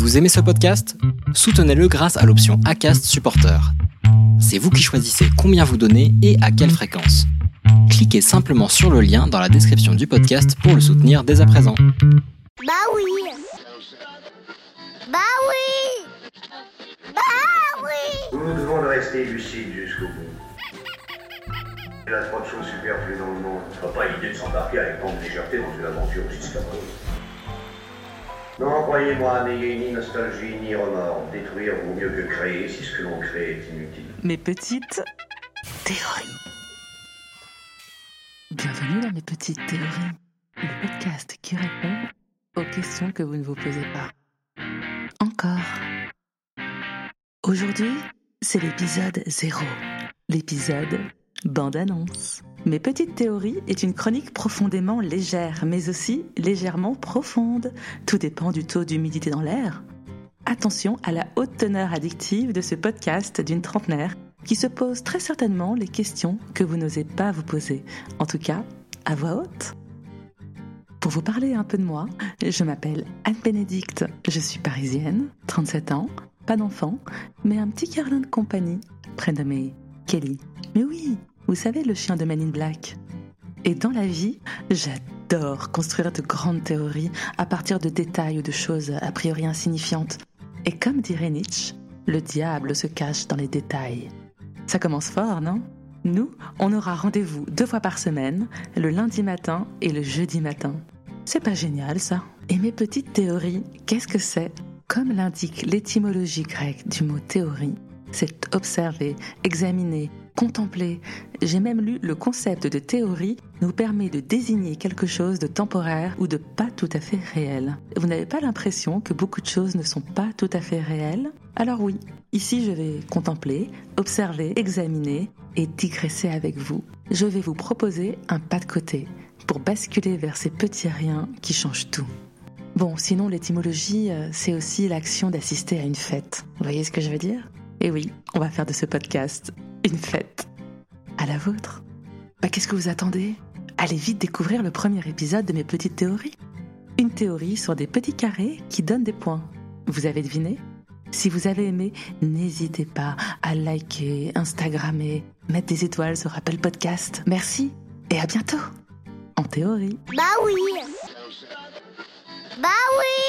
Vous aimez ce podcast? Soutenez-le grâce à l'option ACAST Supporter. C'est vous qui choisissez combien vous donnez et à quelle fréquence. Cliquez simplement sur le lien dans la description du podcast pour le soutenir dès à présent. Bah oui Bah oui Bah oui Nous nous devons de rester lucides jusqu'au bout. Il y a trop de choses superflues dans le monde. Pas l'idée de s'embarquer avec tant de légèreté dans une aventure aussi scabreuse. Non, croyez-moi, n'ayez ni nostalgie ni remords. Détruire vaut mieux que créer si ce que l'on crée est inutile. Mes petites théories. Bienvenue dans mes petites théories, le podcast qui répond aux questions que vous ne vous posez pas. Encore. Aujourd'hui, c'est l'épisode 0. L'épisode bande-annonce. Mes petites théories est une chronique profondément légère, mais aussi légèrement profonde. Tout dépend du taux d'humidité dans l'air. Attention à la haute teneur addictive de ce podcast d'une trentenaire qui se pose très certainement les questions que vous n'osez pas vous poser. En tout cas, à voix haute. Pour vous parler un peu de moi, je m'appelle Anne-Bénédicte, je suis parisienne, 37 ans, pas d'enfant, mais un petit carlin de compagnie, prénommé Kelly. Mais oui, vous savez, le chien de Man in Black. Et dans la vie, j'adore construire de grandes théories à partir de détails ou de choses a priori insignifiantes. Et comme dirait Nietzsche, le diable se cache dans les détails. Ça commence fort, non? Nous, on aura rendez-vous deux fois par semaine, le lundi matin et le jeudi matin. C'est pas génial ça? Et mes petites théories, qu'est-ce que c'est? Comme l'indique l'étymologie grecque du mot théorie, c'est observer, examiner, contempler. J'ai même lu le concept de théorie nous permet de désigner quelque chose de temporaire ou de pas tout à fait réel. Vous n'avez pas l'impression que beaucoup de choses ne sont pas tout à fait réelles? Alors oui, ici je vais contempler, observer, examiner et digresser avec vous. Je vais vous proposer un pas de côté pour basculer vers ces petits riens qui changent tout. Bon, sinon l'étymologie, euh, c'est aussi l'action d'assister à une fête. Vous voyez ce que je veux dire? Et oui, on va faire de ce podcast une fête. À la vôtre. Bah, qu'est-ce que vous attendez? Allez vite découvrir le premier épisode de mes petites théories. Une théorie sur des petits carrés qui donnent des points. Vous avez deviné? Si vous avez aimé, n'hésitez pas à liker, Instagrammer, mettre des étoiles sur Apple Podcast. Merci et à bientôt. En théorie. Bah oui Bah oui